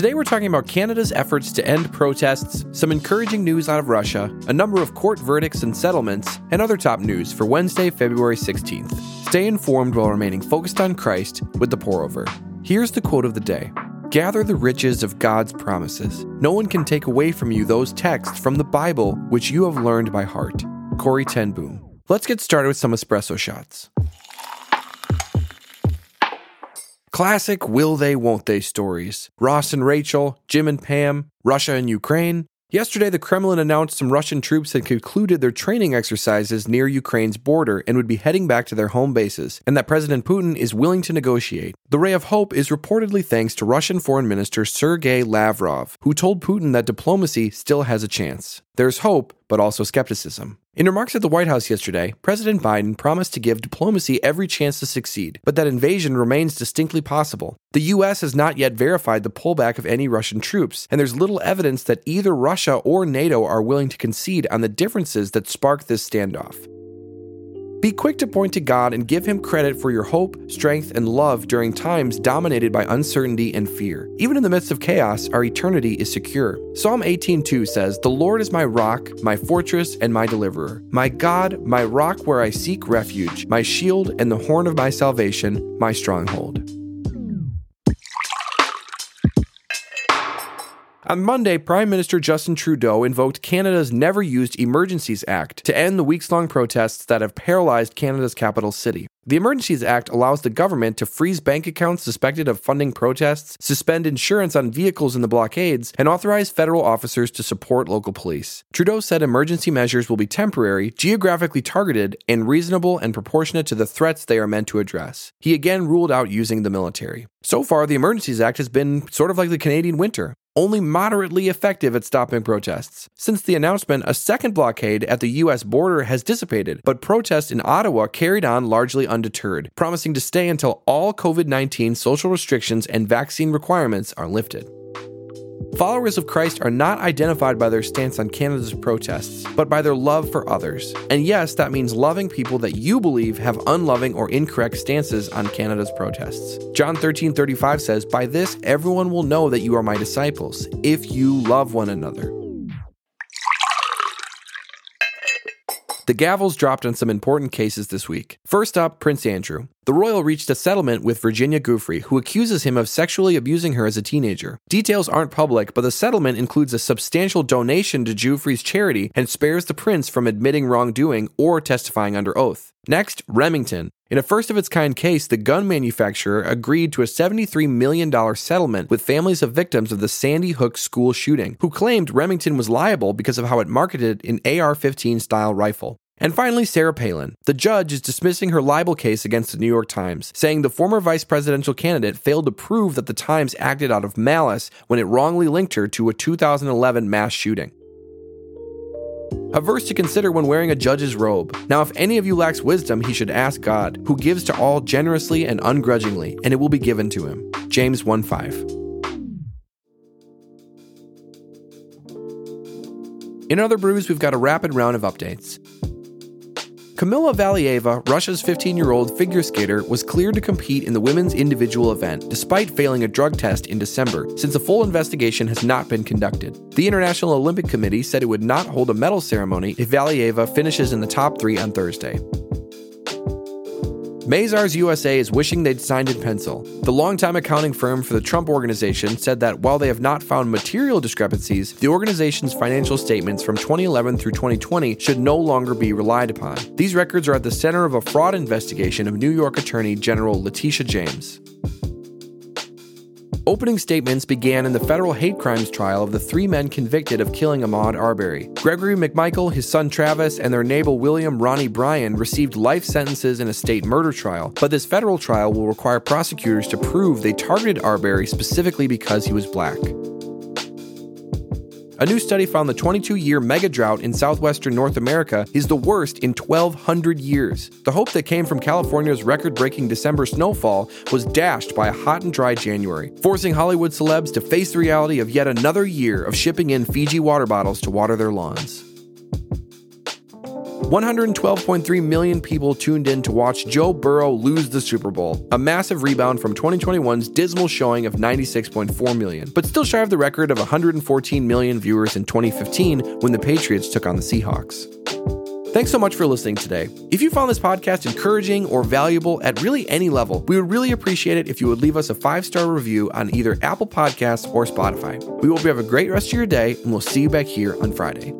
Today we're talking about Canada's efforts to end protests, some encouraging news out of Russia, a number of court verdicts and settlements, and other top news for Wednesday, February 16th. Stay informed while remaining focused on Christ with the pour over. Here's the quote of the day Gather the riches of God's promises. No one can take away from you those texts from the Bible which you have learned by heart. Corrie ten Boom. Let's get started with some espresso shots. Classic will they, won't they stories. Ross and Rachel, Jim and Pam, Russia and Ukraine. Yesterday, the Kremlin announced some Russian troops had concluded their training exercises near Ukraine's border and would be heading back to their home bases, and that President Putin is willing to negotiate. The ray of hope is reportedly thanks to Russian Foreign Minister Sergei Lavrov, who told Putin that diplomacy still has a chance. There's hope, but also skepticism. In remarks at the White House yesterday, President Biden promised to give diplomacy every chance to succeed, but that invasion remains distinctly possible. The U.S. has not yet verified the pullback of any Russian troops, and there's little evidence that either Russia or NATO are willing to concede on the differences that sparked this standoff. Be quick to point to God and give Him credit for your hope, strength, and love during times dominated by uncertainty and fear. Even in the midst of chaos, our eternity is secure. Psalm 18:2 says, "The Lord is my rock, my fortress, and my deliverer, my God, my rock where I seek refuge, my shield and the horn of my salvation, my stronghold." On Monday, Prime Minister Justin Trudeau invoked Canada's Never Used Emergencies Act to end the weeks long protests that have paralyzed Canada's capital city. The Emergencies Act allows the government to freeze bank accounts suspected of funding protests, suspend insurance on vehicles in the blockades, and authorize federal officers to support local police. Trudeau said emergency measures will be temporary, geographically targeted, and reasonable and proportionate to the threats they are meant to address. He again ruled out using the military. So far, the Emergencies Act has been sort of like the Canadian winter only moderately effective at stopping protests. Since the announcement, a second blockade at the U.S. border has dissipated, but protests in Ottawa carried on largely undeterred, promising to stay until all COVID 19 social restrictions and vaccine requirements are lifted. Followers of Christ are not identified by their stance on Canada's protests, but by their love for others. And yes, that means loving people that you believe have unloving or incorrect stances on Canada's protests. John 13 35 says, By this everyone will know that you are my disciples, if you love one another. The gavels dropped on some important cases this week. First up, Prince Andrew. The royal reached a settlement with Virginia Giuffre, who accuses him of sexually abusing her as a teenager. Details aren't public, but the settlement includes a substantial donation to Giuffre's charity and spares the prince from admitting wrongdoing or testifying under oath. Next, Remington. In a first of its kind case, the gun manufacturer agreed to a $73 million settlement with families of victims of the Sandy Hook school shooting, who claimed Remington was liable because of how it marketed an AR 15 style rifle. And finally, Sarah Palin. The judge is dismissing her libel case against the New York Times, saying the former vice presidential candidate failed to prove that the Times acted out of malice when it wrongly linked her to a 2011 mass shooting. A verse to consider when wearing a judge's robe. Now, if any of you lacks wisdom, he should ask God, who gives to all generously and ungrudgingly, and it will be given to him. James 1 5. In other brews, we've got a rapid round of updates. Kamila Valieva, Russia's 15 year old figure skater, was cleared to compete in the women's individual event despite failing a drug test in December, since a full investigation has not been conducted. The International Olympic Committee said it would not hold a medal ceremony if Valieva finishes in the top three on Thursday. Mazars USA is wishing they'd signed in pencil. The longtime accounting firm for the Trump Organization said that while they have not found material discrepancies, the organization's financial statements from 2011 through 2020 should no longer be relied upon. These records are at the center of a fraud investigation of New York Attorney General Letitia James. Opening statements began in the federal hate crimes trial of the three men convicted of killing Ahmaud Arbery. Gregory McMichael, his son Travis, and their neighbor William Roddie Bryan received life sentences in a state murder trial, but this federal trial will require prosecutors to prove they targeted Arbery specifically because he was black. A new study found the 22 year mega drought in southwestern North America is the worst in 1,200 years. The hope that came from California's record breaking December snowfall was dashed by a hot and dry January, forcing Hollywood celebs to face the reality of yet another year of shipping in Fiji water bottles to water their lawns. 112.3 million people tuned in to watch Joe Burrow lose the Super Bowl, a massive rebound from 2021's dismal showing of 96.4 million, but still shy of the record of 114 million viewers in 2015 when the Patriots took on the Seahawks. Thanks so much for listening today. If you found this podcast encouraging or valuable at really any level, we would really appreciate it if you would leave us a five star review on either Apple Podcasts or Spotify. We hope you have a great rest of your day, and we'll see you back here on Friday.